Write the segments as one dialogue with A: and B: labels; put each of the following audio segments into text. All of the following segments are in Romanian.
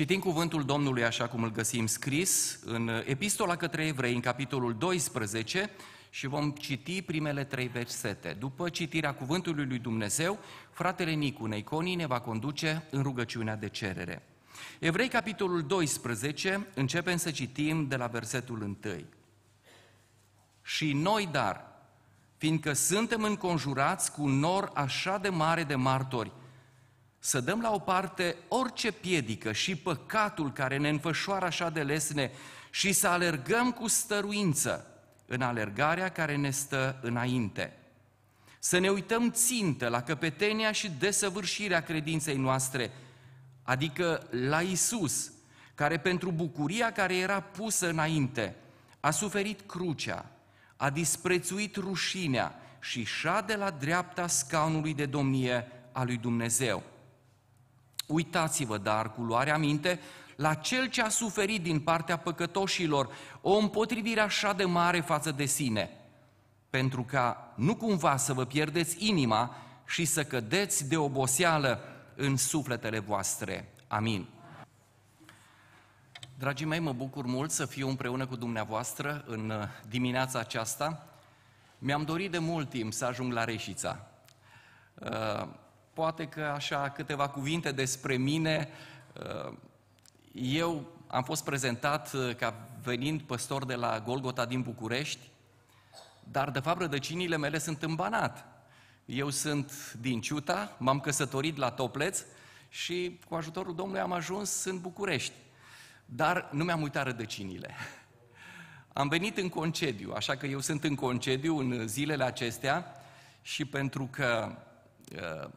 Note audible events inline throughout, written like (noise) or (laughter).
A: Citim cuvântul Domnului așa cum îl găsim scris în Epistola către Evrei, în capitolul 12, și vom citi primele trei versete. După citirea cuvântului lui Dumnezeu, fratele Nicu Neiconii ne va conduce în rugăciunea de cerere. Evrei, capitolul 12, începem să citim de la versetul 1. Și noi, dar, fiindcă suntem înconjurați cu un nor așa de mare de martori, să dăm la o parte orice piedică și păcatul care ne înfășoară așa de lesne și să alergăm cu stăruință în alergarea care ne stă înainte. Să ne uităm țintă la căpetenia și desăvârșirea credinței noastre, adică la Isus, care pentru bucuria care era pusă înainte, a suferit crucea, a disprețuit rușinea și șade la dreapta scaunului de domnie a lui Dumnezeu. Uitați-vă, dar, cu luarea minte, la cel ce a suferit din partea păcătoșilor o împotrivire așa de mare față de sine, pentru ca nu cumva să vă pierdeți inima și să cădeți de oboseală în sufletele voastre. Amin. Dragii mei, mă bucur mult să fiu împreună cu dumneavoastră în dimineața aceasta. Mi-am dorit de mult timp să ajung la Reșița. Uh, poate că așa câteva cuvinte despre mine. Uh, eu am fost prezentat uh, ca venind păstor de la Golgota din București, dar de fapt rădăcinile mele sunt în Banat. Eu sunt din Ciuta, m-am căsătorit la Topleț și cu ajutorul Domnului am ajuns în București. Dar nu mi-am uitat rădăcinile. (laughs) Am venit în concediu, așa că eu sunt în concediu în zilele acestea și pentru că uh,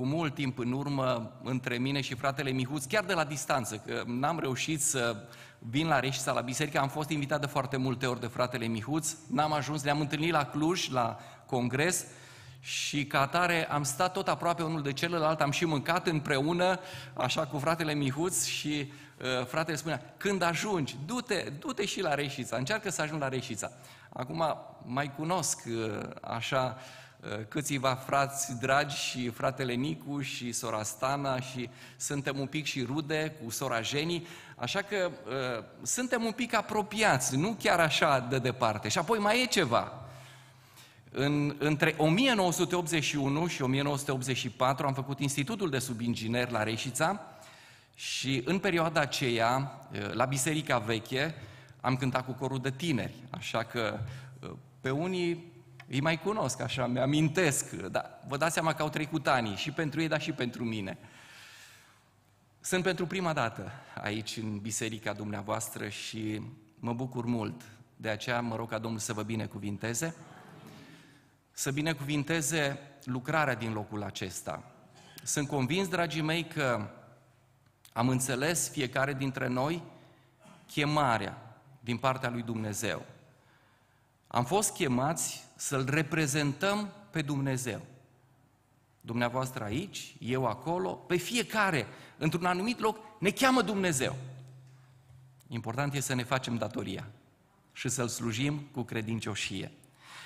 A: cu mult timp în urmă între mine și fratele Mihuț, chiar de la distanță, că n-am reușit să vin la Reșița, la biserică, am fost invitat de foarte multe ori de fratele Mihuț, n-am ajuns, ne-am întâlnit la Cluj, la congres, și ca atare am stat tot aproape unul de celălalt, am și mâncat împreună, așa cu fratele Mihuț și uh, fratele spunea, când ajungi, du-te, du-te și la Reșița, încearcă să ajungi la Reșița. Acum mai cunosc uh, așa uh, câțiva frați dragi și fratele Nicu și sora Stana și suntem un pic și rude cu sora Jenny, așa că uh, suntem un pic apropiați, nu chiar așa de departe. Și apoi mai e ceva, în, între 1981 și 1984 am făcut Institutul de Subinginer la Reșița și în perioada aceea, la Biserica Veche, am cântat cu corul de tineri, așa că pe unii îi mai cunosc, așa, mi-amintesc, dar vă dați seama că au trecut ani și pentru ei, dar și pentru mine. Sunt pentru prima dată aici în biserica dumneavoastră și mă bucur mult. De aceea mă rog ca Domnul să vă binecuvinteze să binecuvinteze lucrarea din locul acesta. Sunt convins, dragii mei, că am înțeles fiecare dintre noi chemarea din partea lui Dumnezeu. Am fost chemați să-L reprezentăm pe Dumnezeu. Dumneavoastră aici, eu acolo, pe fiecare, într-un anumit loc, ne cheamă Dumnezeu. Important este să ne facem datoria și să-L slujim cu credincioșie.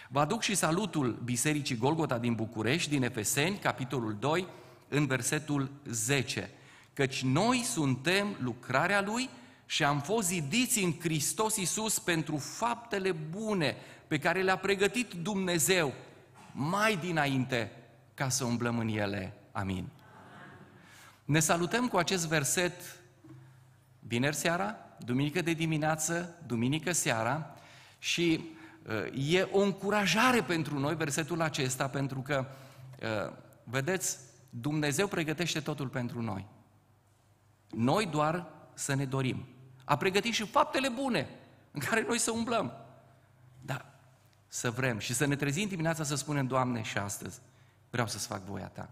A: Vă aduc și salutul Bisericii Golgota din București, din Efeseni, capitolul 2, în versetul 10. Căci noi suntem lucrarea Lui și am fost zidiți în Hristos Iisus pentru faptele bune pe care le-a pregătit Dumnezeu mai dinainte ca să umblăm în ele. Amin. Ne salutăm cu acest verset vineri seara, duminică de dimineață, duminică seara și E o încurajare pentru noi versetul acesta, pentru că, vedeți, Dumnezeu pregătește totul pentru noi. Noi doar să ne dorim. A pregătit și faptele bune în care noi să umblăm. Dar să vrem și să ne trezim dimineața să spunem, Doamne, și astăzi vreau să-ți fac voia Ta.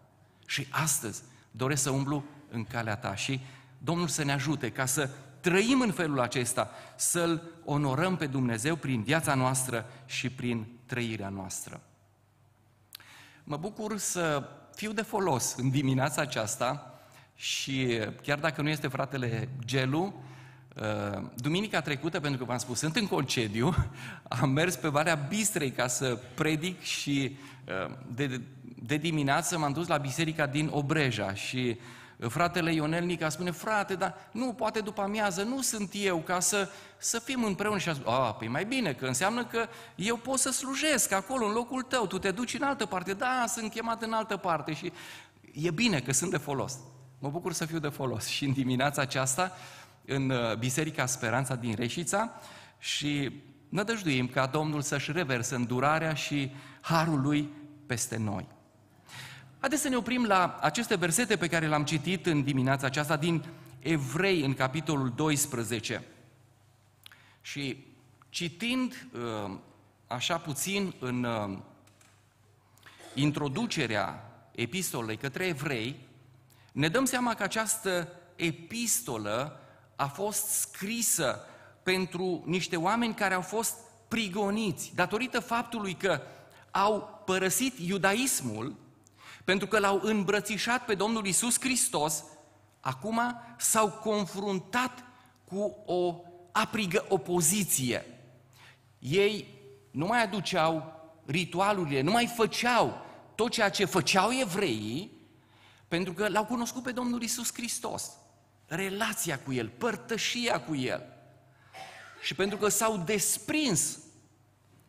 A: Și astăzi doresc să umblu în calea Ta. Și Domnul să ne ajute ca să trăim în felul acesta, să-L onorăm pe Dumnezeu prin viața noastră și prin trăirea noastră. Mă bucur să fiu de folos în dimineața aceasta și chiar dacă nu este fratele Gelu, uh, duminica trecută, pentru că v-am spus, sunt în concediu, (laughs) am mers pe Valea Bistrei ca să predic și uh, de, de dimineață m-am dus la biserica din Obreja și Fratele Ionel Nica spune, frate, dar nu, poate după amiază, nu sunt eu ca să, să fim împreună. Și a spus, a, păi mai bine, că înseamnă că eu pot să slujesc acolo, în locul tău, tu te duci în altă parte. Da, sunt chemat în altă parte și e bine că sunt de folos. Mă bucur să fiu de folos. Și în dimineața aceasta, în uh, Biserica Speranța din Reșița, și nădăjduim ca Domnul să-și reversă îndurarea și harul Lui peste noi. Haideți să ne oprim la aceste versete pe care le-am citit în dimineața aceasta din Evrei, în capitolul 12. Și citind uh, așa puțin în uh, introducerea epistolei către evrei, ne dăm seama că această epistolă a fost scrisă pentru niște oameni care au fost prigoniți datorită faptului că au părăsit iudaismul, pentru că l-au îmbrățișat pe Domnul Isus Hristos, acum s-au confruntat cu o aprigă opoziție. Ei nu mai aduceau ritualurile, nu mai făceau tot ceea ce făceau evreii, pentru că l-au cunoscut pe Domnul Isus Hristos. Relația cu El, părtășia cu El. Și pentru că s-au desprins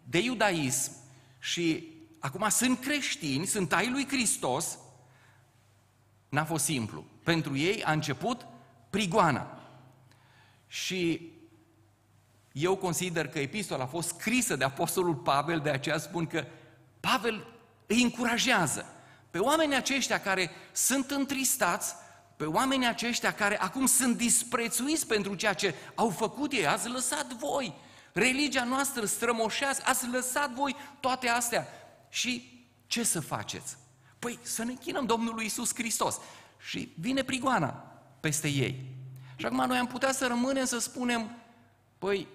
A: de iudaism și acum sunt creștini, sunt ai lui Hristos, n-a fost simplu. Pentru ei a început prigoana. Și eu consider că epistola a fost scrisă de Apostolul Pavel, de aceea spun că Pavel îi încurajează pe oamenii aceștia care sunt întristați, pe oamenii aceștia care acum sunt disprețuiți pentru ceea ce au făcut ei, ați lăsat voi. Religia noastră strămoșează, ați lăsat voi toate astea. Și ce să faceți? Păi să ne închinăm Domnului Isus Hristos. Și vine prigoana peste ei. Și acum noi am putea să rămânem să spunem, păi,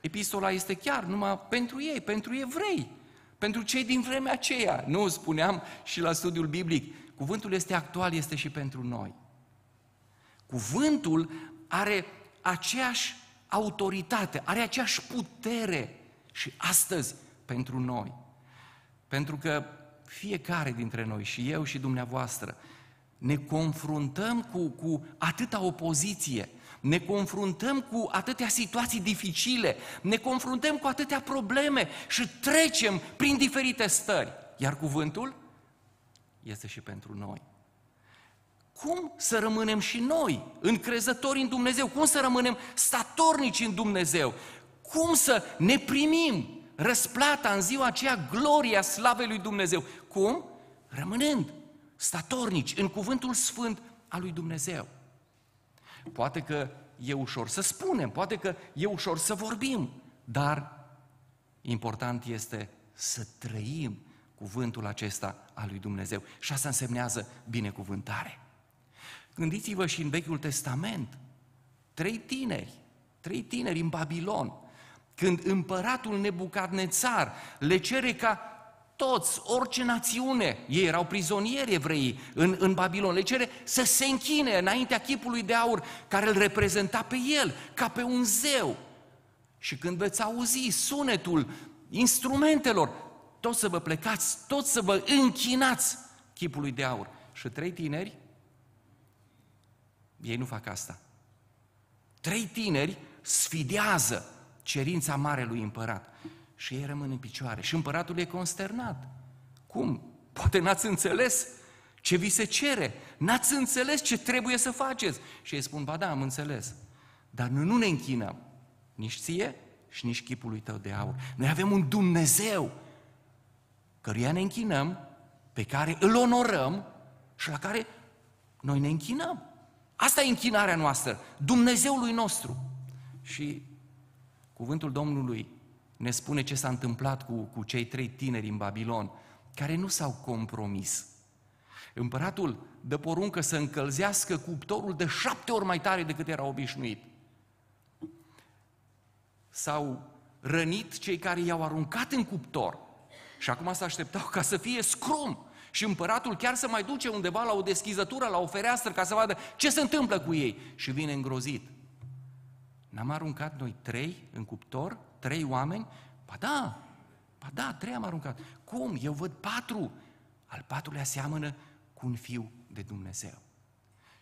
A: epistola este chiar numai pentru ei, pentru evrei, pentru cei din vremea aceea. Nu, spuneam și la studiul biblic, cuvântul este actual, este și pentru noi. Cuvântul are aceeași autoritate, are aceeași putere și astăzi pentru noi. Pentru că fiecare dintre noi, și eu și dumneavoastră, ne confruntăm cu, cu atâta opoziție, ne confruntăm cu atâtea situații dificile, ne confruntăm cu atâtea probleme și trecem prin diferite stări. Iar cuvântul este și pentru noi. Cum să rămânem și noi încrezători în Dumnezeu? Cum să rămânem statornici în Dumnezeu? Cum să ne primim răsplata în ziua aceea, gloria slavei lui Dumnezeu? Cum? Rămânând statornici în cuvântul sfânt al lui Dumnezeu. Poate că e ușor să spunem, poate că e ușor să vorbim, dar important este să trăim cuvântul acesta al lui Dumnezeu. Și asta însemnează binecuvântare. Gândiți-vă și în Vechiul Testament, trei tineri, trei tineri în Babilon, când împăratul Nebucadnețar le cere ca toți, orice națiune, ei erau prizonieri evrei în, în Babilon, le cere să se închine înaintea chipului de aur care îl reprezenta pe el, ca pe un zeu. Și când veți auzi sunetul instrumentelor, toți să vă plecați, toți să vă închinați chipului de aur. Și trei tineri, ei nu fac asta. Trei tineri sfidează cerința marelui împărat și ei rămân în picioare. Și împăratul e consternat. Cum? Poate n-ați înțeles ce vi se cere. N-ați înțeles ce trebuie să faceți. Și ei spun, ba da, am înțeles. Dar noi nu ne închinăm. Nici ție și nici chipului tău de aur. Noi avem un Dumnezeu căruia ne închinăm, pe care îl onorăm și la care noi ne închinăm. Asta e închinarea noastră, Dumnezeului nostru. Și cuvântul Domnului ne spune ce s-a întâmplat cu, cu cei trei tineri în Babilon, care nu s-au compromis. Împăratul dă poruncă să încălzească cuptorul de șapte ori mai tare decât era obișnuit. S-au rănit cei care i-au aruncat în cuptor și acum se așteptau ca să fie scrum. Și împăratul chiar să mai duce undeva la o deschizătură, la o fereastră, ca să vadă ce se întâmplă cu ei. Și vine îngrozit. N-am aruncat noi trei în cuptor? Trei oameni? Ba da, ba da, trei am aruncat. Cum? Eu văd patru. Al patrulea seamănă cu un fiu de Dumnezeu.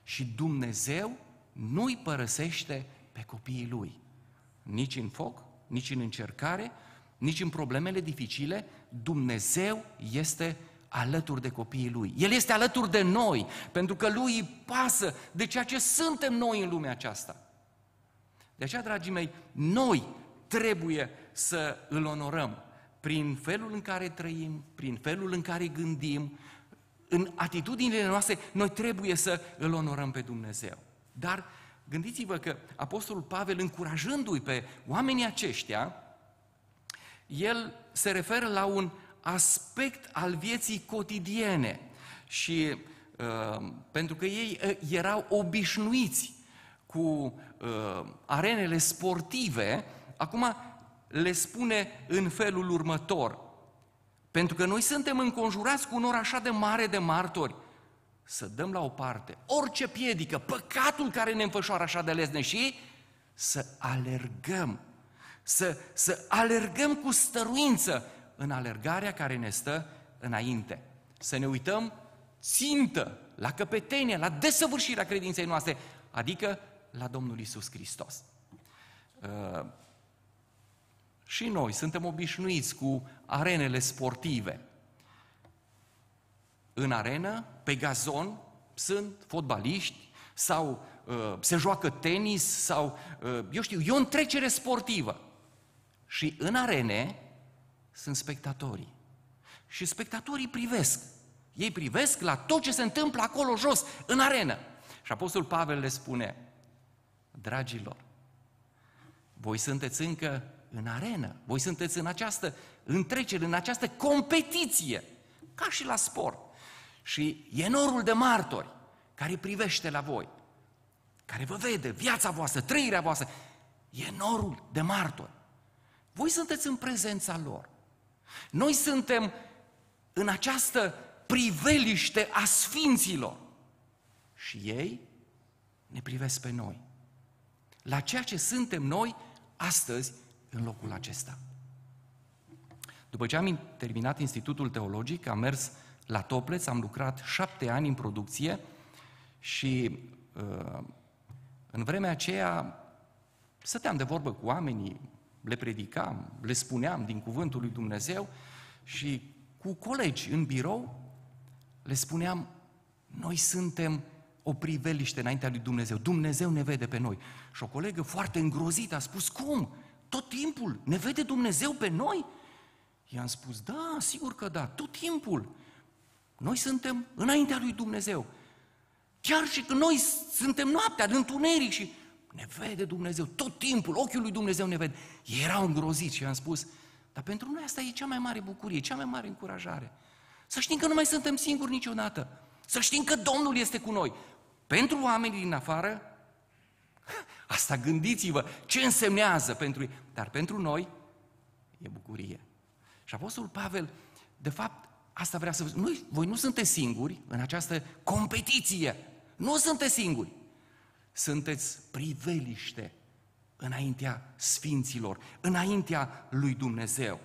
A: Și Dumnezeu nu-i părăsește pe copiii lui. Nici în foc, nici în încercare, nici în problemele dificile, Dumnezeu este alături de copiii lui. El este alături de noi, pentru că lui îi pasă de ceea ce suntem noi în lumea aceasta. De aceea, dragii mei, noi trebuie să îl onorăm prin felul în care trăim, prin felul în care gândim, în atitudinile noastre, noi trebuie să îl onorăm pe Dumnezeu. Dar gândiți-vă că Apostolul Pavel, încurajându-i pe oamenii aceștia, el se referă la un aspect al vieții cotidiene și uh, pentru că ei uh, erau obișnuiți cu uh, arenele sportive, acum le spune în felul următor. Pentru că noi suntem înconjurați cu un or așa de mare de martori, să dăm la o parte orice piedică, păcatul care ne înfășoară așa de lesne și să alergăm, să, să alergăm cu stăruință în alergarea care ne stă înainte. Să ne uităm țintă la căpetenie, la desăvârșirea credinței noastre, adică la Domnul Isus Hristos. Uh, și noi suntem obișnuiți cu arenele sportive. În arenă, pe gazon, sunt fotbaliști sau uh, se joacă tenis sau, uh, eu știu, e o întrecere sportivă. Și în arene sunt spectatorii. Și spectatorii privesc. Ei privesc la tot ce se întâmplă acolo jos, în arenă. Și Apostol Pavel le spune, dragilor, voi sunteți încă în arenă, voi sunteți în această întrecere, în această competiție, ca și la sport. Și e norul de martori care privește la voi, care vă vede viața voastră, trăirea voastră, e norul de martori. Voi sunteți în prezența lor. Noi suntem în această priveliște a sfinților. Și ei ne privesc pe noi. La ceea ce suntem noi astăzi în locul acesta. După ce am terminat Institutul Teologic, am mers la Topleț, am lucrat șapte ani în producție și uh, în vremea aceea stăteam de vorbă cu oamenii, le predicam, le spuneam din cuvântul lui Dumnezeu și cu colegi în birou le spuneam, noi suntem o priveliște înaintea lui Dumnezeu. Dumnezeu ne vede pe noi. Și o colegă foarte îngrozită a spus, cum? Tot timpul ne vede Dumnezeu pe noi? I-am spus, da, sigur că da, tot timpul. Noi suntem înaintea lui Dumnezeu. Chiar și când noi suntem noaptea, în întuneric și ne vede Dumnezeu, tot timpul, ochiul lui Dumnezeu ne vede. Erau îngrozit și am spus, dar pentru noi asta e cea mai mare bucurie, cea mai mare încurajare. Să știm că nu mai suntem singuri niciodată. Să știm că Domnul este cu noi. Pentru oamenii din afară, (laughs) asta gândiți-vă, ce însemnează pentru ei. Dar pentru noi e bucurie. Și Apostolul Pavel, de fapt, asta vrea să vă nu, voi nu sunteți singuri în această competiție. Nu sunteți singuri sunteți priveliște înaintea sfinților, înaintea lui Dumnezeu.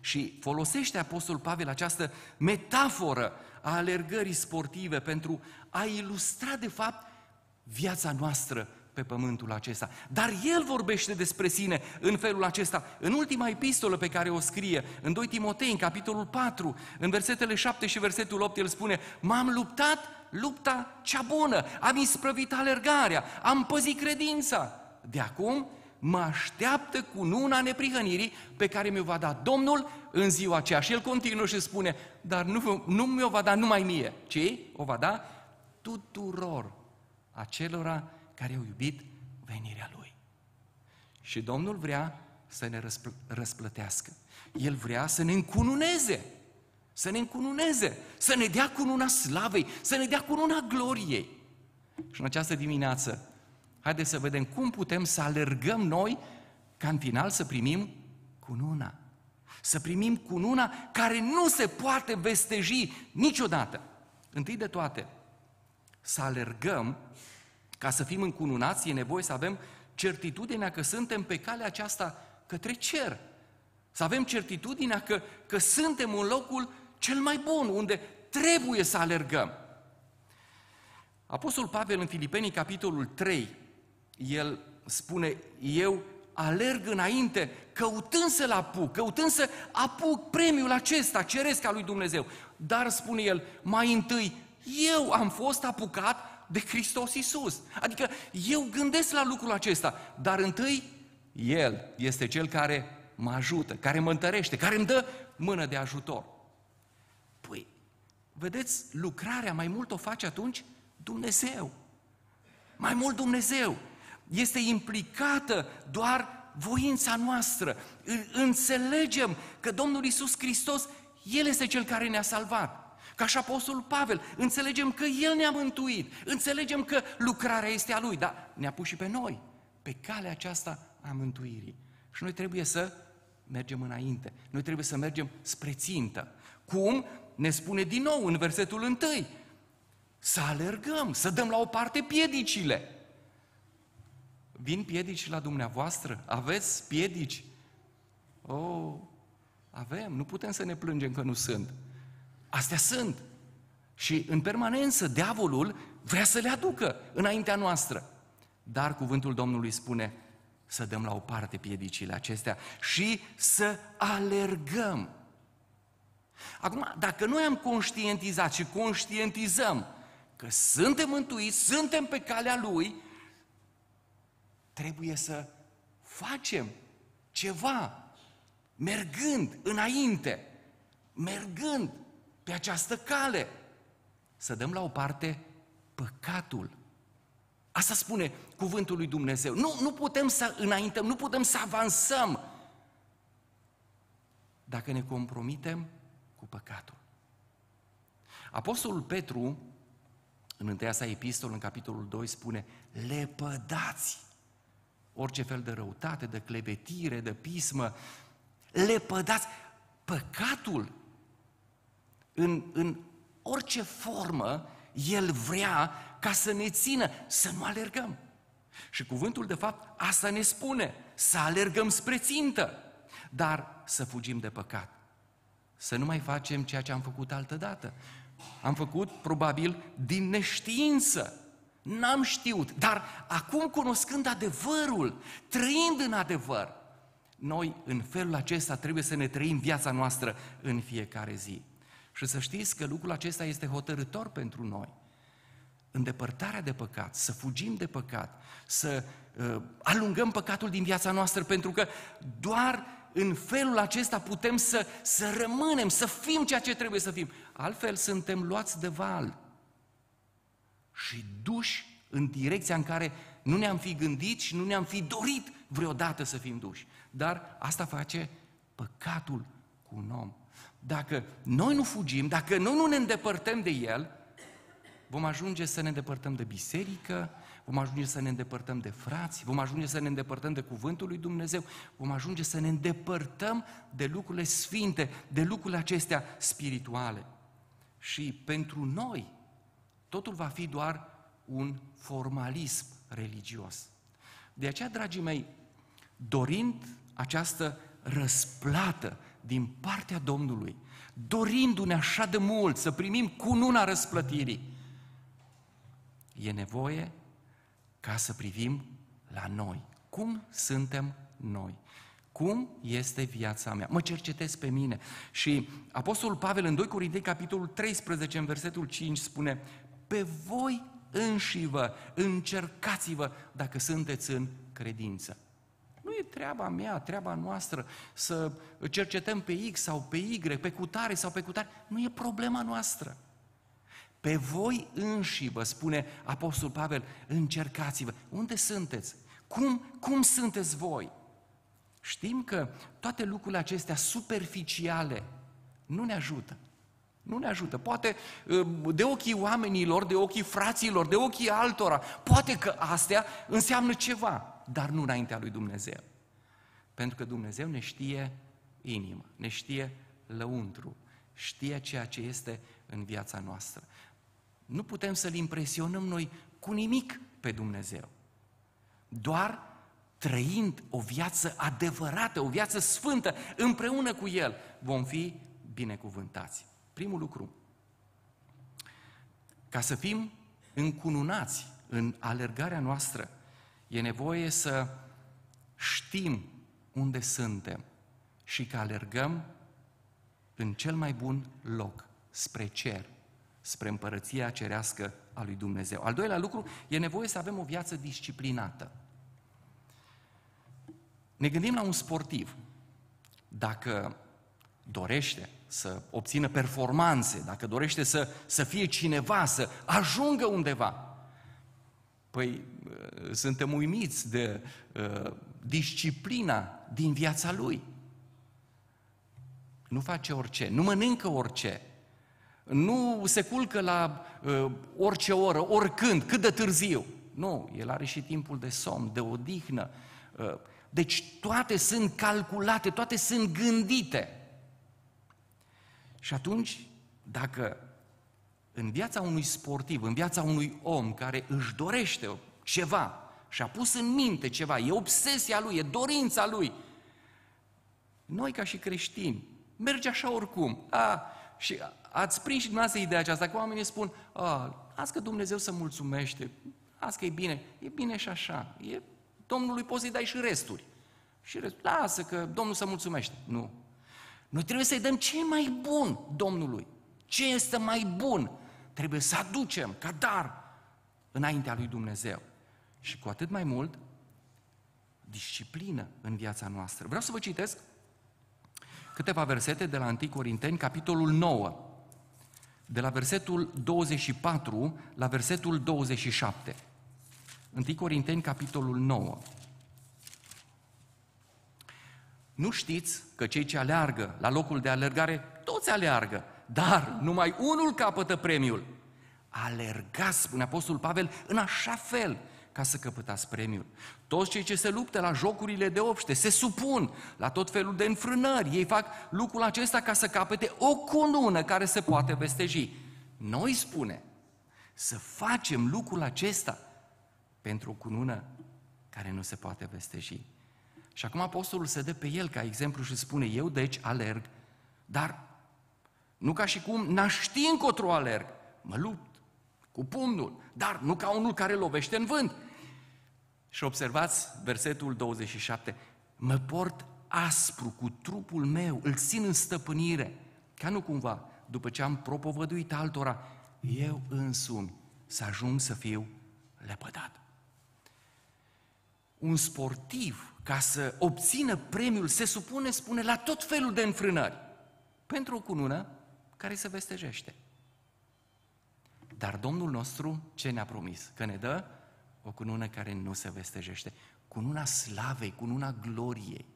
A: Și folosește Apostol Pavel această metaforă a alergării sportive pentru a ilustra, de fapt, viața noastră pe pământul acesta. Dar el vorbește despre sine în felul acesta. În ultima epistolă pe care o scrie, în 2 Timotei, în capitolul 4, în versetele 7 și versetul 8, el spune M-am luptat lupta cea bună, am isprăvit alergarea, am păzit credința. De acum mă așteaptă cu nuna neprihănirii pe care mi-o va da Domnul în ziua aceea. Și el continuă și spune, dar nu, nu mi-o va da numai mie, ci o va da tuturor acelora care au iubit venirea Lui. Și Domnul vrea să ne răsplătească. El vrea să ne încununeze să ne încununeze, să ne dea cununa slavei, să ne dea cununa gloriei. Și în această dimineață, haideți să vedem cum putem să alergăm noi ca în final să primim cununa. Să primim cununa care nu se poate vesteji niciodată. Întâi de toate, să alergăm ca să fim încununați, e nevoie să avem certitudinea că suntem pe calea aceasta către cer. Să avem certitudinea că, că suntem în locul cel mai bun, unde trebuie să alergăm. Apostol Pavel în Filipenii, capitolul 3, el spune, eu alerg înainte, căutând să-l apuc, căutând să apuc premiul acesta ceresc al lui Dumnezeu. Dar, spune el, mai întâi, eu am fost apucat de Hristos Iisus. Adică eu gândesc la lucrul acesta, dar întâi El este Cel care mă ajută, care mă întărește, care îmi dă mână de ajutor. Păi, vedeți, lucrarea mai mult o face atunci Dumnezeu. Mai mult Dumnezeu. Este implicată doar voința noastră. Înțelegem că Domnul Isus Hristos, El este Cel care ne-a salvat. Ca și Apostolul Pavel, înțelegem că El ne-a mântuit, înțelegem că lucrarea este a Lui, dar ne-a pus și pe noi, pe calea aceasta a mântuirii. Și noi trebuie să mergem înainte, noi trebuie să mergem spre țintă. Cum? Ne spune din nou în versetul întâi, să alergăm, să dăm la o parte piedicile. Vin piedici la dumneavoastră? Aveți piedici? Oh, avem, nu putem să ne plângem că nu sunt. Astea sunt. Și în permanență, diavolul vrea să le aducă înaintea noastră. Dar cuvântul Domnului spune să dăm la o parte piedicile acestea și să alergăm. Acum, dacă noi am conștientizat și conștientizăm că suntem mântuiți, suntem pe calea Lui, trebuie să facem ceva, mergând înainte, mergând pe această cale, să dăm la o parte păcatul. Asta spune cuvântul lui Dumnezeu. Nu, nu putem să înaintăm, nu putem să avansăm dacă ne compromitem cu păcatul. Apostolul Petru, în întâia sa epistol, în capitolul 2, spune, lepădați orice fel de răutate, de clevetire, de pismă, lepădați. Păcatul în, în orice formă, El vrea ca să ne țină, să nu alergăm. Și cuvântul, de fapt, asta ne spune, să alergăm spre țintă, dar să fugim de păcat. Să nu mai facem ceea ce am făcut altă dată. Am făcut, probabil, din neștiință. N-am știut, dar acum cunoscând adevărul, trăind în adevăr, noi în felul acesta trebuie să ne trăim viața noastră în fiecare zi. Și să știți că lucrul acesta este hotărător pentru noi. Îndepărtarea de păcat, să fugim de păcat, să uh, alungăm păcatul din viața noastră, pentru că doar în felul acesta putem să, să rămânem, să fim ceea ce trebuie să fim. Altfel suntem luați de val și duși în direcția în care nu ne-am fi gândit și nu ne-am fi dorit vreodată să fim duși. Dar asta face păcatul cu un om. Dacă noi nu fugim, dacă noi nu ne îndepărtăm de El, vom ajunge să ne îndepărtăm de biserică, vom ajunge să ne îndepărtăm de frați, vom ajunge să ne îndepărtăm de Cuvântul lui Dumnezeu, vom ajunge să ne îndepărtăm de lucrurile sfinte, de lucrurile acestea spirituale. Și pentru noi, totul va fi doar un formalism religios. De aceea, dragii mei, dorind această răsplată din partea Domnului, dorindu-ne așa de mult să primim cununa răsplătirii, e nevoie ca să privim la noi. Cum suntem noi? Cum este viața mea? Mă cercetez pe mine. Și Apostolul Pavel în 2 Corinteni, capitolul 13, în versetul 5, spune Pe voi înșivă, încercați-vă dacă sunteți în credință. Nu e treaba mea, treaba noastră să cercetăm pe X sau pe Y, pe cutare sau pe cutare. Nu e problema noastră. Pe voi înși, vă spune Apostol Pavel, încercați-vă. Unde sunteți? Cum, cum sunteți voi? Știm că toate lucrurile acestea superficiale nu ne ajută. Nu ne ajută. Poate ă, de ochii oamenilor, de ochii fraților, de ochii altora, poate că astea înseamnă ceva, dar nu înaintea lui Dumnezeu. Pentru că Dumnezeu ne știe inima, ne știe lăuntru, știe ceea ce este în viața noastră. Nu putem să-L impresionăm noi cu nimic pe Dumnezeu. Doar trăind o viață adevărată, o viață sfântă, împreună cu El, vom fi binecuvântați. Primul lucru, ca să fim încununați în alergarea noastră, e nevoie să știm unde suntem și că alergăm în cel mai bun loc, spre cer, spre împărăția cerească a lui Dumnezeu. Al doilea lucru, e nevoie să avem o viață disciplinată. Ne gândim la un sportiv. Dacă dorește să obțină performanțe, dacă dorește să, să fie cineva, să ajungă undeva, păi uh, suntem uimiți de uh, disciplina din viața lui. Nu face orice, nu mănâncă orice, nu se culcă la uh, orice oră, oricând, cât de târziu. Nu, el are și timpul de somn, de odihnă. Uh, deci toate sunt calculate, toate sunt gândite. Și atunci, dacă în viața unui sportiv, în viața unui om care își dorește ceva și a pus în minte ceva, e obsesia lui, e dorința lui, noi ca și creștini, merge așa oricum. A, și ați prins și dumneavoastră ideea aceasta, că oamenii spun, a, azi că Dumnezeu să mulțumește, azi că e bine, e bine și așa, e, Domnului poți să-i dai și resturi. Și restul, lasă că Domnul să mulțumește. Nu. Noi trebuie să-i dăm ce mai bun Domnului. Ce este mai bun? Trebuie să aducem ca dar înaintea lui Dumnezeu. Și cu atât mai mult, disciplină în viața noastră. Vreau să vă citesc câteva versete de la 1 Corinteni, capitolul 9, de la versetul 24 la versetul 27. 1 Corinteni, capitolul 9. Nu știți că cei ce aleargă la locul de alergare, toți aleargă, dar numai unul capătă premiul. Alergați, spune Apostol Pavel, în așa fel ca să căpătați premiul. Toți cei ce se luptă la jocurile de obște se supun la tot felul de înfrânări. Ei fac lucrul acesta ca să capete o cunună care se poate vesteji. Noi spune să facem lucrul acesta pentru o cunună care nu se poate vesteji. Și acum apostolul se dă pe el ca exemplu și spune, eu deci alerg, dar nu ca și cum n-aș ști încotro alerg, mă lupt cu pumnul, dar nu ca unul care lovește în vânt. Și observați versetul 27, mă port aspru cu trupul meu, îl țin în stăpânire, ca nu cumva, după ce am propovăduit altora, eu însumi să ajung să fiu lepădat. Un sportiv, ca să obțină premiul, se supune, spune, la tot felul de înfrânări, pentru o cunună care se vestejește. Dar Domnul nostru ce ne-a promis? Că ne dă o cunună care nu se vestejește. Cununa slavei, cununa gloriei.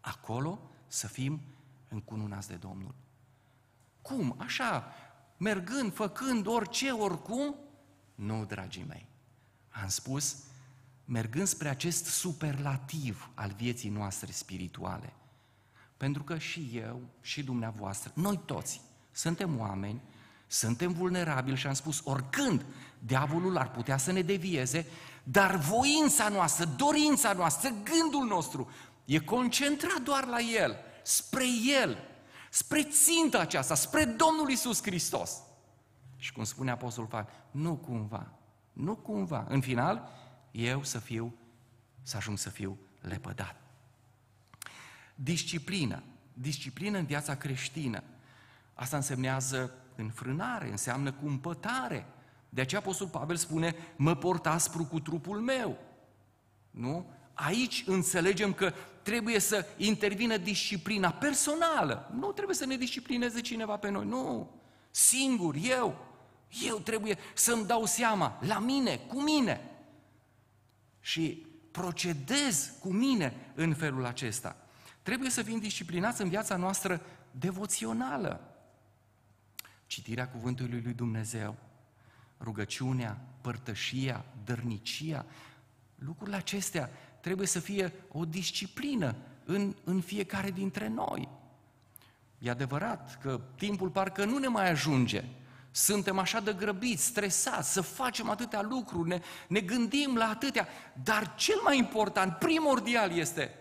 A: Acolo să fim încununați de Domnul. Cum? Așa, mergând, făcând orice, oricum? Nu, dragii mei. Am spus, mergând spre acest superlativ al vieții noastre spirituale. Pentru că și eu, și dumneavoastră, noi toți, suntem oameni suntem vulnerabili și am spus, oricând diavolul ar putea să ne devieze, dar voința noastră, dorința noastră, gândul nostru e concentrat doar la El, spre El, spre ținta aceasta, spre Domnul Isus Hristos. Și cum spune Apostolul Pavel, nu cumva, nu cumva, în final, eu să fiu, să ajung să fiu lepădat. Disciplină, disciplină în viața creștină. Asta însemnează înfrânare, înseamnă cumpătare. De aceea Apostol Pavel spune, mă port aspru cu trupul meu. Nu? Aici înțelegem că trebuie să intervină disciplina personală. Nu trebuie să ne disciplineze cineva pe noi, nu. Singur, eu. Eu trebuie să-mi dau seama, la mine, cu mine. Și procedez cu mine în felul acesta. Trebuie să fim disciplinați în viața noastră devoțională citirea cuvântului lui Dumnezeu, rugăciunea, părtășia, dărnicia, lucrurile acestea trebuie să fie o disciplină în, în fiecare dintre noi. E adevărat că timpul parcă nu ne mai ajunge. Suntem așa de grăbiți, stresați, să facem atâtea lucruri, ne, ne gândim la atâtea, dar cel mai important, primordial este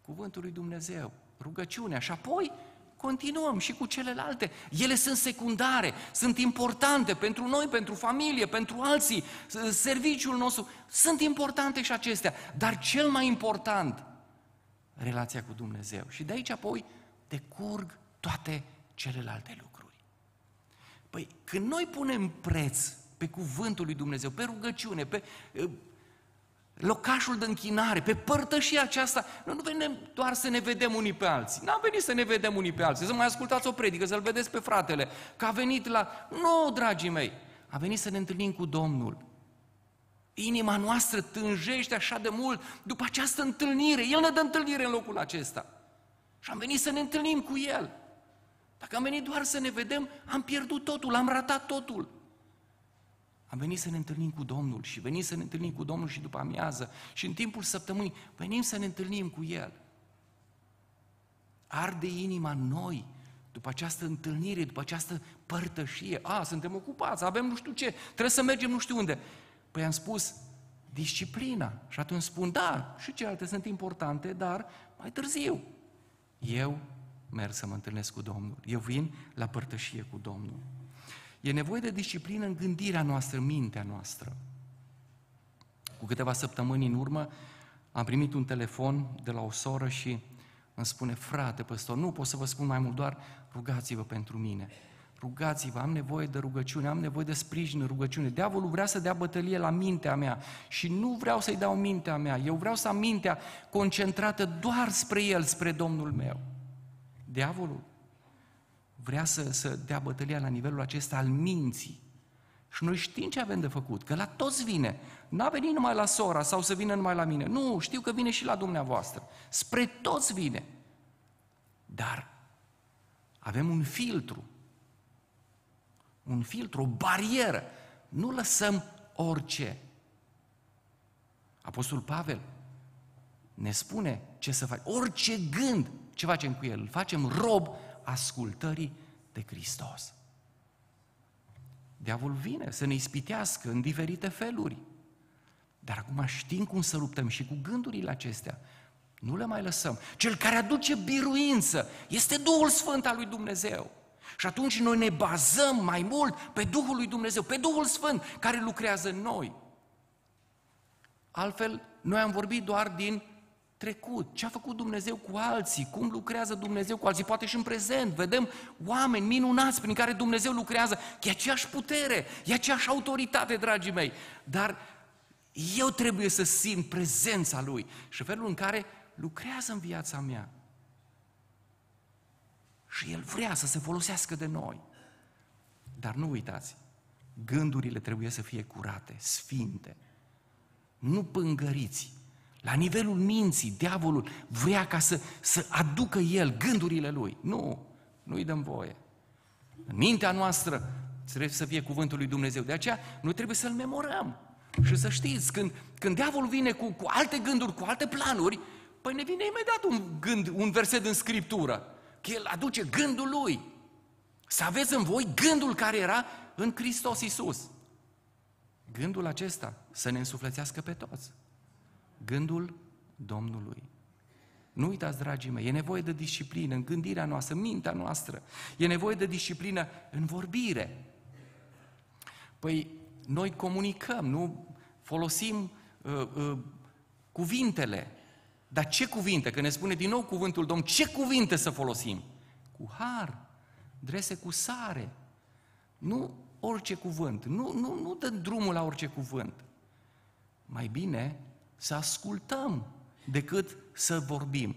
A: cuvântul lui Dumnezeu, rugăciunea și apoi continuăm și cu celelalte. Ele sunt secundare, sunt importante pentru noi, pentru familie, pentru alții, serviciul nostru. Sunt importante și acestea, dar cel mai important, relația cu Dumnezeu. Și de aici apoi decurg toate celelalte lucruri. Păi, când noi punem preț pe cuvântul lui Dumnezeu, pe rugăciune, pe locașul de închinare, pe părtășia aceasta. Noi nu venim doar să ne vedem unii pe alții. N-am venit să ne vedem unii pe alții, să mai ascultați o predică, să-l vedeți pe fratele, că a venit la... Nu, dragii mei, a venit să ne întâlnim cu Domnul. Inima noastră tânjește așa de mult după această întâlnire. El ne dă întâlnire în locul acesta. Și am venit să ne întâlnim cu El. Dacă am venit doar să ne vedem, am pierdut totul, am ratat totul. Am venit să ne întâlnim cu Domnul și venim să ne întâlnim cu Domnul și după amiază și în timpul săptămânii venim să ne întâlnim cu El. Arde inima noi după această întâlnire, după această părtășie. A, suntem ocupați, avem nu știu ce, trebuie să mergem nu știu unde. Păi am spus, disciplina. Și atunci spun, da, și celelalte sunt importante, dar mai târziu. Eu merg să mă întâlnesc cu Domnul. Eu vin la părtășie cu Domnul. E nevoie de disciplină în gândirea noastră, în mintea noastră. Cu câteva săptămâni în urmă am primit un telefon de la o soră și îmi spune, frate păstor, nu pot să vă spun mai mult, doar rugați-vă pentru mine. Rugați-vă, am nevoie de rugăciune, am nevoie de sprijin în rugăciune. Diavolul vrea să dea bătălie la mintea mea și nu vreau să-i dau mintea mea. Eu vreau să am mintea concentrată doar spre El, spre Domnul meu. Diavolul vrea să, să dea bătălia la nivelul acesta al minții. Și noi știm ce avem de făcut, că la toți vine. Nu a venit numai la sora sau să vină numai la mine. Nu, știu că vine și la dumneavoastră. Spre toți vine. Dar avem un filtru. Un filtru, o barieră. Nu lăsăm orice. Apostol Pavel ne spune ce să facem. Orice gând, ce facem cu el? Îl facem rob ascultării de Hristos. Diavolul vine să ne ispitească în diferite feluri. Dar acum știm cum să luptăm și cu gândurile acestea. Nu le mai lăsăm. Cel care aduce biruință este Duhul Sfânt al lui Dumnezeu. Și atunci noi ne bazăm mai mult pe Duhul lui Dumnezeu, pe Duhul Sfânt care lucrează în noi. Altfel, noi am vorbit doar din trecut, ce a făcut Dumnezeu cu alții, cum lucrează Dumnezeu cu alții, poate și în prezent, vedem oameni minunați prin care Dumnezeu lucrează, e aceeași putere, e aceeași autoritate, dragii mei, dar eu trebuie să simt prezența Lui și felul în care lucrează în viața mea. Și El vrea să se folosească de noi. Dar nu uitați, gândurile trebuie să fie curate, sfinte, nu pângăriți, la nivelul minții, diavolul vrea ca să, să aducă el gândurile lui. Nu, nu îi dăm voie. În mintea noastră trebuie să fie cuvântul lui Dumnezeu. De aceea noi trebuie să-l memorăm. Și să știți, când, când diavolul vine cu, cu alte gânduri, cu alte planuri, păi ne vine imediat un gând, un verset în Scriptură. Că el aduce gândul lui. Să aveți în voi gândul care era în Hristos Iisus. Gândul acesta să ne însuflețească pe toți gândul Domnului. Nu uitați, dragii mei, e nevoie de disciplină în gândirea noastră, în mintea noastră. E nevoie de disciplină în vorbire. Păi, noi comunicăm, nu folosim uh, uh, cuvintele. Dar ce cuvinte? Că ne spune din nou cuvântul Domn, ce cuvinte să folosim? Cu har, drese cu sare. Nu orice cuvânt, nu, nu, nu dă drumul la orice cuvânt. Mai bine să ascultăm decât să vorbim.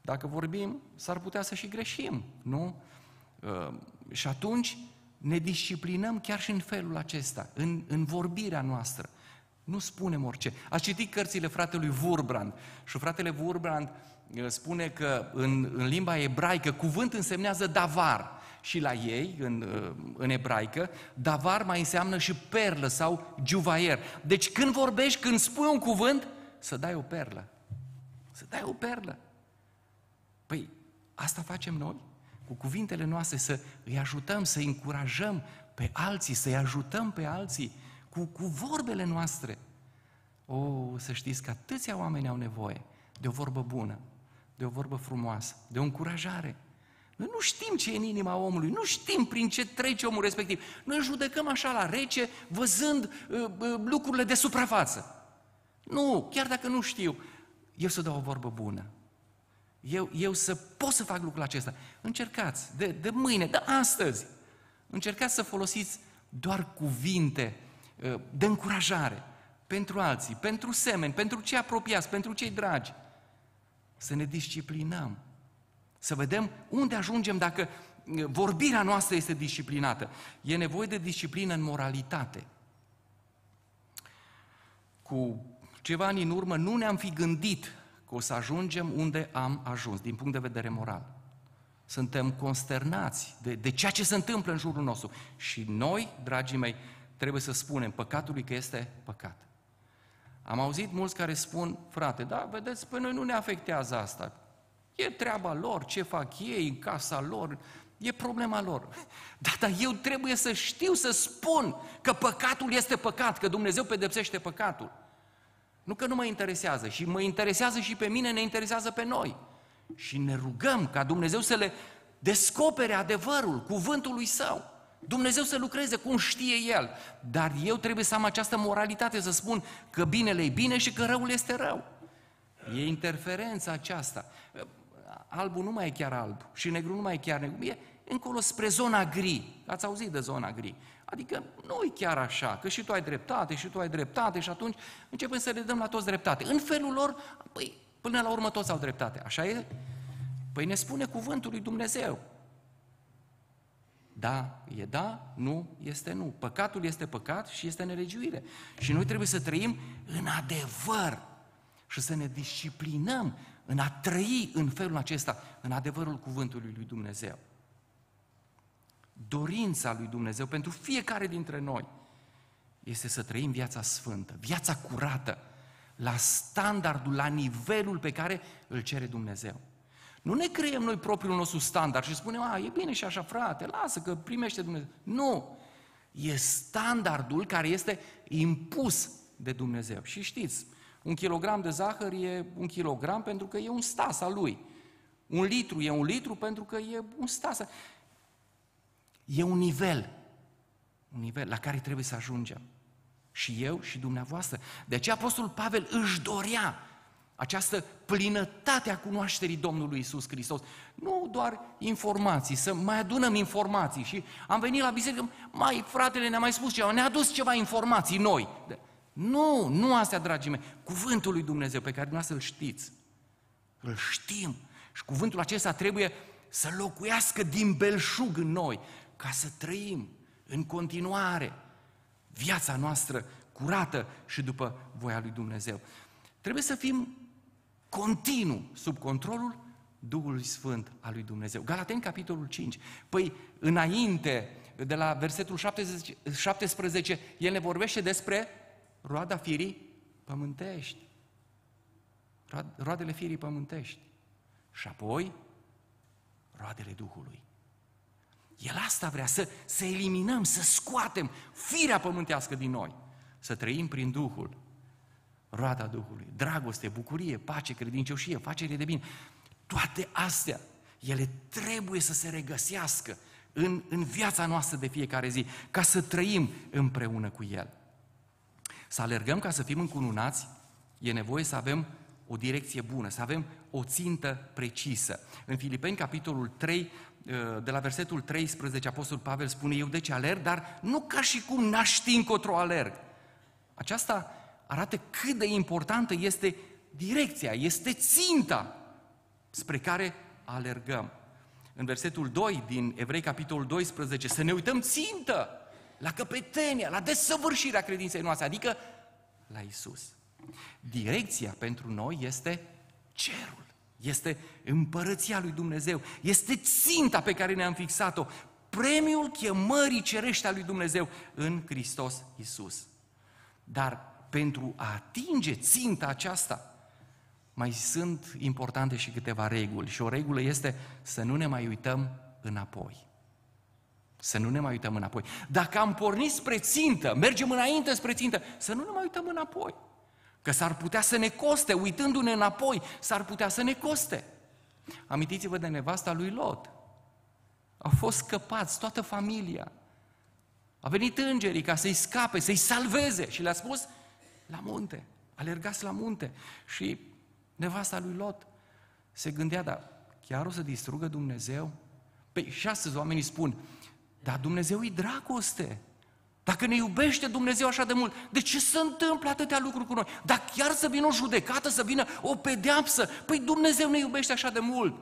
A: Dacă vorbim, s-ar putea să și greșim, nu? Uh, și atunci ne disciplinăm chiar și în felul acesta, în, în vorbirea noastră. Nu spunem orice. Ați citit cărțile fratelui Wurbrand și fratele Wurbrand uh, spune că în, în limba ebraică cuvânt însemnează davar și la ei, în, uh, în ebraică, davar mai înseamnă și perlă sau juvaier. Deci când vorbești, când spui un cuvânt, să dai o perlă. Să dai o perlă. Păi, asta facem noi, cu cuvintele noastre, să îi ajutăm, să îi încurajăm pe alții, să îi ajutăm pe alții, cu, cu vorbele noastre. O, să știți că atâția oameni au nevoie de o vorbă bună, de o vorbă frumoasă, de o încurajare. Noi nu știm ce e în inima omului, nu știm prin ce trece omul respectiv. Noi judecăm așa la rece, văzând uh, uh, lucrurile de suprafață. Nu, chiar dacă nu știu, eu să dau o vorbă bună. Eu, eu să pot să fac lucrul acesta. Încercați, de, de mâine, de astăzi. Încercați să folosiți doar cuvinte uh, de încurajare pentru alții, pentru semeni, pentru cei apropiați, pentru cei dragi. Să ne disciplinăm. Să vedem unde ajungem dacă uh, vorbirea noastră este disciplinată. E nevoie de disciplină în moralitate. Cu ceva ani în urmă nu ne-am fi gândit că o să ajungem unde am ajuns, din punct de vedere moral. Suntem consternați de, de ceea ce se întâmplă în jurul nostru. Și noi, dragii mei, trebuie să spunem păcatului că este păcat. Am auzit mulți care spun, frate, da, vedeți, pe noi nu ne afectează asta. E treaba lor, ce fac ei în casa lor, e problema lor. Da, dar eu trebuie să știu să spun că păcatul este păcat, că Dumnezeu pedepsește păcatul. Nu că nu mă interesează, și mă interesează și pe mine, ne interesează pe noi. Și ne rugăm ca Dumnezeu să le descopere adevărul, cuvântul lui său. Dumnezeu să lucreze cum știe El. Dar eu trebuie să am această moralitate, să spun că binele e bine și că răul este rău. E interferența aceasta. Albul nu mai e chiar alb și negru nu mai e chiar negru. E încolo spre zona gri. Ați auzit de zona gri. Adică nu e chiar așa, că și tu ai dreptate, și tu ai dreptate și atunci începem să le dăm la toți dreptate. În felul lor, păi, până la urmă toți au dreptate. Așa e? Păi ne spune cuvântul lui Dumnezeu. Da, e da, nu, este nu. Păcatul este păcat și este nelegiuire. Și noi trebuie să trăim în adevăr și să ne disciplinăm în a trăi în felul acesta, în adevărul cuvântului lui Dumnezeu dorința lui Dumnezeu pentru fiecare dintre noi este să trăim viața sfântă, viața curată, la standardul, la nivelul pe care îl cere Dumnezeu. Nu ne creăm noi propriul nostru standard și spunem, a, e bine și așa, frate, lasă că primește Dumnezeu. Nu! E standardul care este impus de Dumnezeu. Și știți, un kilogram de zahăr e un kilogram pentru că e un stas al lui. Un litru e un litru pentru că e un stas. E un nivel, un nivel la care trebuie să ajungem. Și eu și dumneavoastră. De aceea Apostolul Pavel își dorea această plinătate a cunoașterii Domnului Isus Hristos. Nu doar informații, să mai adunăm informații. Și am venit la biserică, mai fratele ne-a mai spus ceva, ne-a adus ceva informații noi. Nu, nu astea, dragii mei. Cuvântul lui Dumnezeu pe care dumneavoastră îl știți. Îl știm. Și cuvântul acesta trebuie să locuiască din belșug în noi ca să trăim în continuare viața noastră curată și după voia lui Dumnezeu. Trebuie să fim continuu sub controlul Duhului Sfânt al lui Dumnezeu. Galateni, capitolul 5. Păi, înainte, de la versetul 17, 17 el ne vorbește despre roada firii pământești. Roadele firii pământești. Și apoi, roadele Duhului. El asta vrea, să, să eliminăm, să scoatem firea pământească din noi, să trăim prin Duhul, roada Duhului, dragoste, bucurie, pace, credincioșie, facere de bine. Toate astea, ele trebuie să se regăsească în, în viața noastră de fiecare zi, ca să trăim împreună cu El. Să alergăm ca să fim încununați, e nevoie să avem o direcție bună, să avem o țintă precisă. În Filipeni, capitolul 3, ă, de la versetul 13, Apostolul Pavel spune, eu deci alerg, dar nu ca și cum n-aș ști încotro alerg. Aceasta arată cât de importantă este direcția, este ținta spre care alergăm. În versetul 2 din Evrei, capitolul 12, să ne uităm țintă la căpetenia, la desăvârșirea credinței noastre, adică la Isus. Direcția pentru noi este cerul, este împărăția lui Dumnezeu, este ținta pe care ne-am fixat-o, premiul chemării cerești a lui Dumnezeu în Hristos Isus. Dar pentru a atinge ținta aceasta, mai sunt importante și câteva reguli. Și o regulă este să nu ne mai uităm înapoi. Să nu ne mai uităm înapoi. Dacă am pornit spre țintă, mergem înainte spre țintă, să nu ne mai uităm înapoi. Că s-ar putea să ne coste, uitându-ne înapoi, s-ar putea să ne coste. Amintiți-vă de nevasta lui Lot. Au fost scăpați, toată familia. A venit îngerii ca să-i scape, să-i salveze și le-a spus, la munte, alergați la munte. Și nevasta lui Lot se gândea, dar chiar o să distrugă Dumnezeu? Păi și astăzi oamenii spun, dar Dumnezeu e dragoste. Dacă ne iubește Dumnezeu așa de mult, de ce se întâmplă atâtea lucruri cu noi? Dar chiar să vină o judecată, să vină o pedeapsă, păi Dumnezeu ne iubește așa de mult.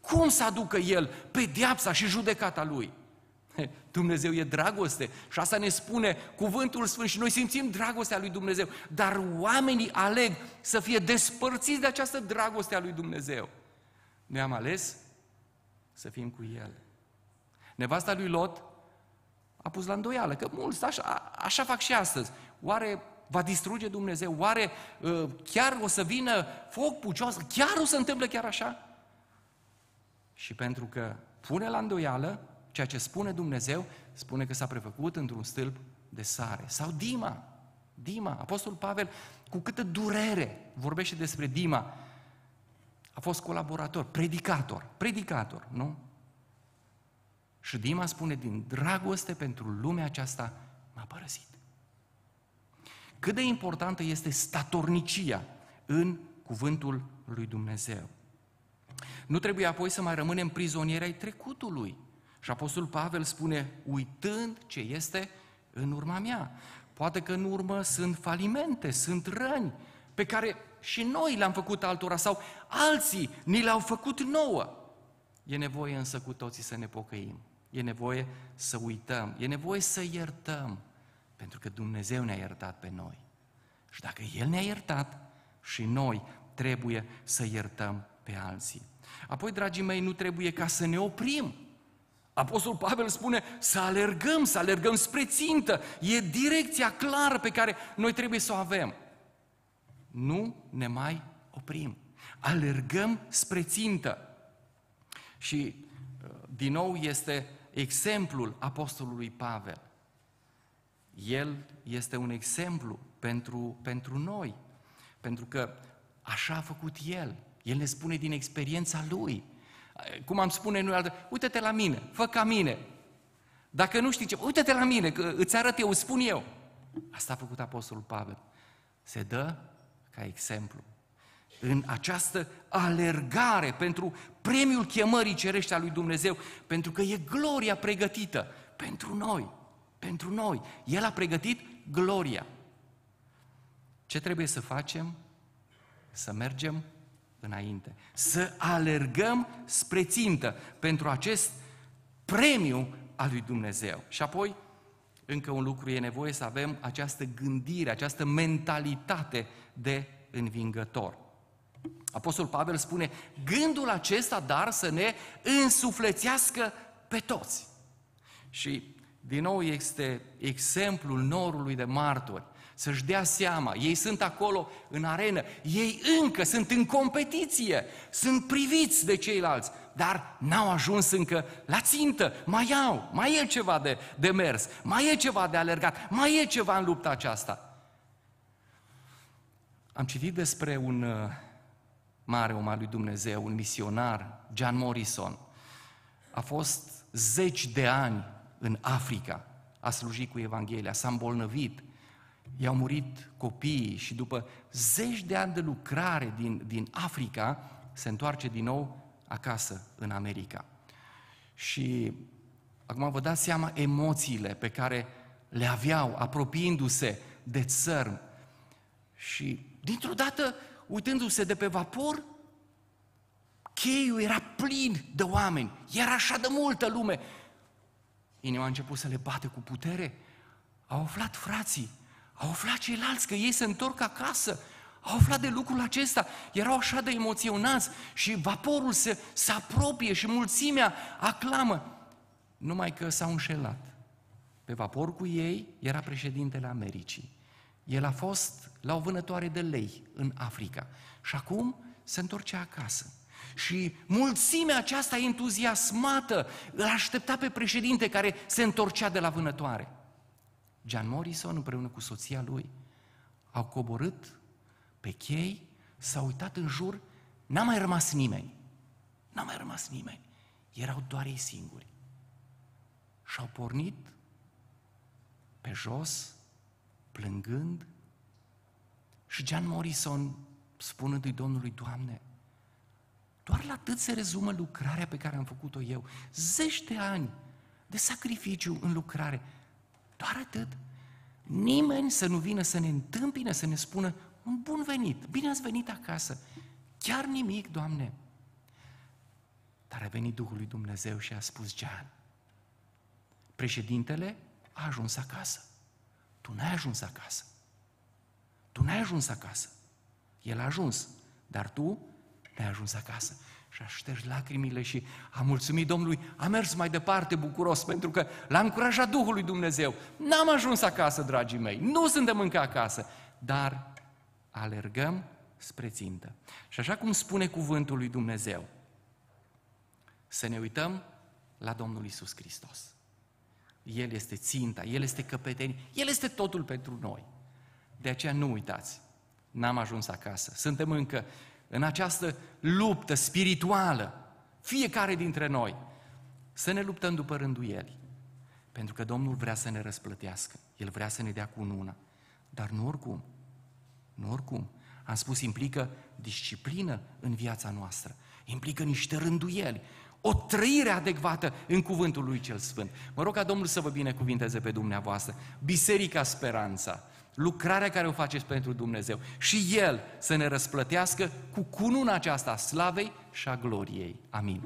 A: Cum să aducă El pedeapsa și judecata Lui? Dumnezeu e dragoste și asta ne spune cuvântul Sfânt și noi simțim dragostea lui Dumnezeu, dar oamenii aleg să fie despărțiți de această dragoste a lui Dumnezeu. Noi am ales să fim cu El. Nevasta lui Lot a pus la îndoială, că mulți așa, așa fac și astăzi. Oare va distruge Dumnezeu? Oare uh, chiar o să vină foc pucios? Chiar o să întâmple chiar așa? Și pentru că pune la îndoială ceea ce spune Dumnezeu, spune că s-a prefăcut într-un stâlp de sare. Sau Dima. Dima, Apostolul Pavel, cu câtă durere vorbește despre Dima. A fost colaborator, predicator, predicator, nu? Și Dima spune, din dragoste pentru lumea aceasta m-a părăsit. Cât de importantă este statornicia în cuvântul lui Dumnezeu. Nu trebuie apoi să mai rămânem prizonieri ai trecutului. Și Apostolul Pavel spune, uitând ce este în urma mea. Poate că în urmă sunt falimente, sunt răni pe care și noi le-am făcut altora sau alții ni le-au făcut nouă. E nevoie însă cu toții să ne pocăim. E nevoie să uităm. E nevoie să iertăm. Pentru că Dumnezeu ne-a iertat pe noi. Și dacă El ne-a iertat, și noi trebuie să iertăm pe alții. Apoi, dragii mei, nu trebuie ca să ne oprim. Apostolul Pavel spune să alergăm, să alergăm spre țintă. E direcția clară pe care noi trebuie să o avem. Nu ne mai oprim. Alergăm spre țintă. Și, uh, din nou, este exemplul Apostolului Pavel. El este un exemplu pentru, pentru noi, pentru că așa a făcut el. El ne spune din experiența lui. Cum am spune noi, altă, uite-te la mine, fă ca mine. Dacă nu știi ce, uite-te la mine, că îți arăt eu, îți spun eu. Asta a făcut Apostolul Pavel. Se dă ca exemplu. În această alergare pentru premiul chemării cerește a lui Dumnezeu, pentru că e gloria pregătită pentru noi, pentru noi. El a pregătit gloria. Ce trebuie să facem? Să mergem înainte. Să alergăm spre țintă pentru acest premiu al lui Dumnezeu. Și apoi, încă un lucru, e nevoie să avem această gândire, această mentalitate de învingător. Apostol Pavel spune, gândul acesta, dar să ne însuflețească pe toți. Și, din nou, este exemplul norului de martori să-și dea seama, ei sunt acolo în arenă, ei încă sunt în competiție, sunt priviți de ceilalți, dar n-au ajuns încă la țintă, mai au, mai e ceva de, de mers, mai e ceva de alergat, mai e ceva în lupta aceasta. Am citit despre un uh, mare om al lui Dumnezeu, un misionar, John Morrison. A fost zeci de ani în Africa, a slujit cu Evanghelia, s-a îmbolnăvit, i-au murit copiii și după zeci de ani de lucrare din, din Africa, se întoarce din nou acasă, în America. Și acum vă dați seama emoțiile pe care le aveau apropiindu-se de țărm. Și dintr-o dată, uitându-se de pe vapor, cheiul era plin de oameni, era așa de multă lume. Inima a început să le bate cu putere. Au aflat frații au aflat ceilalți că ei se întorc acasă. Au aflat de lucrul acesta. Erau așa de emoționați și vaporul se, se apropie și mulțimea aclamă. Numai că s-au înșelat. Pe vapor cu ei era președintele Americii. El a fost la o vânătoare de lei în Africa și acum se întorcea acasă. Și mulțimea aceasta entuziasmată îl aștepta pe președinte care se întorcea de la vânătoare. John Morrison împreună cu soția lui au coborât pe chei, s-au uitat în jur, n-a mai rămas nimeni. N-a mai rămas nimeni. Erau doar ei singuri. și au pornit pe jos, plângând, și John Morrison spunându-i Domnului, Doamne, doar la atât se rezumă lucrarea pe care am făcut-o eu. Zeci de ani de sacrificiu în lucrare. Doar atât. Nimeni să nu vină să ne întâmpine, să ne spună un bun venit, bine ați venit acasă. Chiar nimic, Doamne. Dar a venit Duhul lui Dumnezeu și a spus, Jean, președintele a ajuns acasă. Tu n-ai ajuns acasă. Tu n-ai ajuns acasă. El a ajuns, dar tu n-ai ajuns acasă. Și a șters lacrimile și a mulțumit Domnului, a mers mai departe bucuros, pentru că l-a încurajat Duhul lui Dumnezeu. N-am ajuns acasă, dragii mei, nu suntem încă acasă, dar alergăm spre țintă. Și așa cum spune cuvântul lui Dumnezeu, să ne uităm la Domnul Isus Hristos. El este ținta, El este căpetenie, El este totul pentru noi. De aceea nu uitați, n-am ajuns acasă. Suntem încă în această luptă spirituală, fiecare dintre noi, să ne luptăm după rânduieli. Pentru că Domnul vrea să ne răsplătească. El vrea să ne dea cu una. Dar nu oricum. Nu oricum. Am spus, implică disciplină în viața noastră. Implică niște rânduieli. O trăire adecvată în cuvântul lui cel Sfânt. Mă rog ca Domnul să vă binecuvinteze pe dumneavoastră. Biserica Speranța lucrarea care o faceți pentru Dumnezeu și El să ne răsplătească cu cununa aceasta a slavei și a gloriei. Amin.